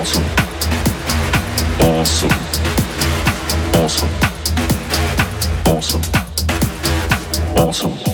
awesome, awesome, awesome, awesome, awesome.